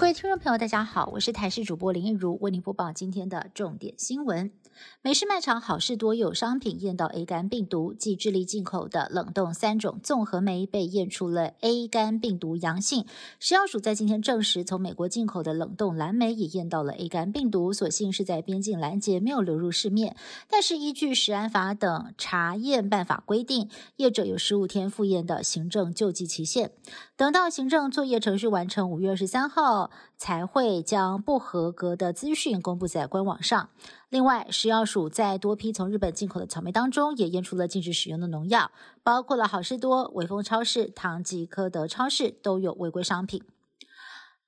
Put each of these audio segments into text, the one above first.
各位听众朋友，大家好，我是台视主播林一如，为您播报今天的重点新闻。美式卖场好事多有商品验到 A 肝病毒，即智利进口的冷冻三种综合酶被验出了 A 肝病毒阳性。食药署在今天证实，从美国进口的冷冻蓝莓也验到了 A 肝病毒，所幸是在边境拦截，没有流入市面。但是依据食安法等查验办法规定，业者有十五天复验的行政救济期限。等到行政作业程序完成，五月二十三号才会将不合格的资讯公布在官网上。另外，食药署在多批从日本进口的草莓当中，也验出了禁止使用的农药，包括了好事多、伟丰超市、唐吉诃德超市都有违规商品，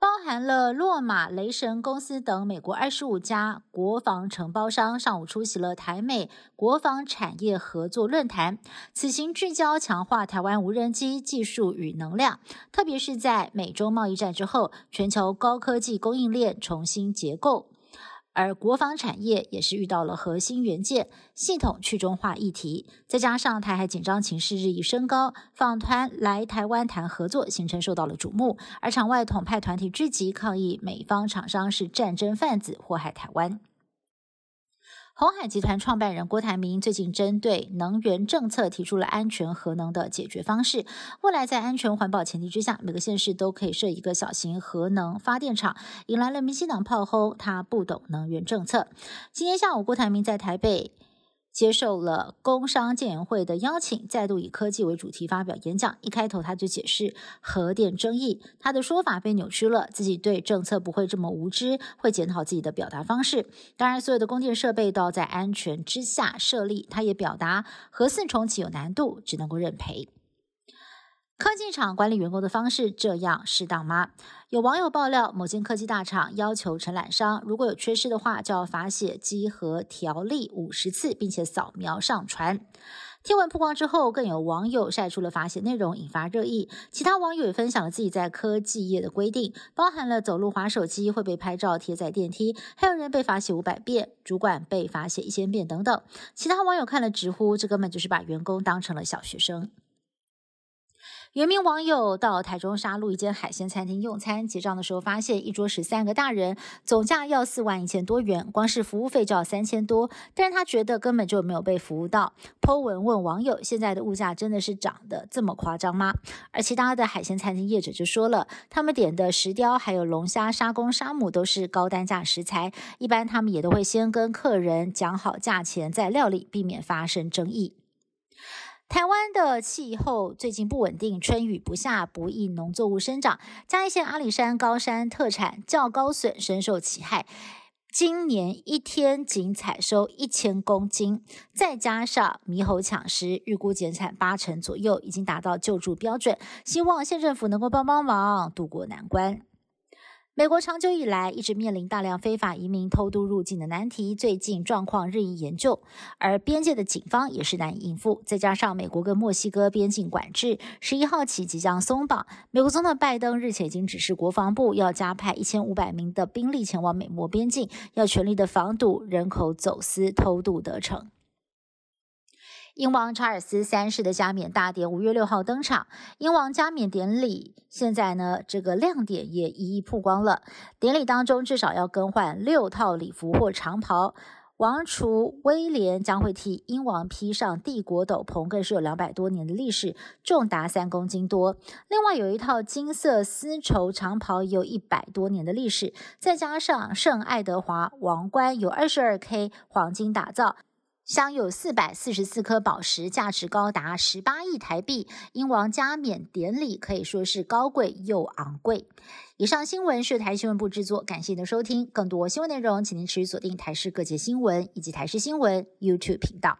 包含了洛马、雷神公司等美国二十五家国防承包商上午出席了台美国防产业合作论坛，此行聚焦强化台湾无人机技术与能量，特别是在美洲贸易战之后，全球高科技供应链重新结构。而国防产业也是遇到了核心元件系统去中化议题，再加上台海紧张情势日益升高，访团来台湾谈合作行程受到了瞩目，而场外统派团体聚集抗议美方厂商是战争贩子祸害台湾。鸿海集团创办人郭台铭最近针对能源政策提出了安全核能的解决方式。未来在安全环保前提之下，每个县市都可以设一个小型核能发电厂，引来了民进党炮轰他不懂能源政策。今天下午，郭台铭在台北。接受了工商建言会的邀请，再度以科技为主题发表演讲。一开头他就解释核电争议，他的说法被扭曲了，自己对政策不会这么无知，会检讨自己的表达方式。当然，所有的供电设备都要在安全之下设立。他也表达核四重启有难度，只能够认赔。科技厂管理员工的方式这样适当吗？有网友爆料，某间科技大厂要求承揽商，如果有缺失的话，就要罚写稽核条例五十次，并且扫描上传。贴文曝光之后，更有网友晒出了罚写内容，引发热议。其他网友也分享了自己在科技业的规定，包含了走路滑手机会被拍照贴在电梯，还有人被罚写五百遍，主管被罚写一千遍等等。其他网友看了直呼，这根本就是把员工当成了小学生。有名网友到台中沙鹿一间海鲜餐厅用餐，结账的时候发现一桌十三个大人，总价要四万一千多元，光是服务费就要三千多。但是他觉得根本就没有被服务到。Po 文问网友：现在的物价真的是涨得这么夸张吗？而其他的海鲜餐厅业者就说了，他们点的石雕还有龙虾、沙公、沙母都是高单价食材，一般他们也都会先跟客人讲好价钱再料理，避免发生争议。台湾的气候最近不稳定，春雨不下，不易农作物生长。嘉义县阿里山高山特产较高笋深受其害，今年一天仅采收一千公斤，再加上猕猴抢食，预估减产八成左右，已经达到救助标准。希望县政府能够帮帮忙，渡过难关。美国长久以来一直面临大量非法移民偷渡入境的难题，最近状况日益严重，而边界的警方也是难以应付。再加上美国跟墨西哥边境管制十一号起即将松绑，美国总统拜登日前已经指示国防部要加派一千五百名的兵力前往美墨边境，要全力的防堵人口走私偷渡得逞。英王查尔斯三世的加冕大典五月六号登场，英王加冕典礼现在呢，这个亮点也一一曝光了。典礼当中至少要更换六套礼服或长袍，王储威廉将会替英王披上帝国斗篷，更是有两百多年的历史，重达三公斤多。另外有一套金色丝绸长袍，有一百多年的历史，再加上圣爱德华王冠，有二十二 K 黄金打造。镶有四百四十四颗宝石，价值高达十八亿台币。英王加冕典礼可以说是高贵又昂贵。以上新闻是台新闻部制作，感谢您的收听。更多新闻内容，请您持续锁定台视各界新闻以及台视新闻 YouTube 频道。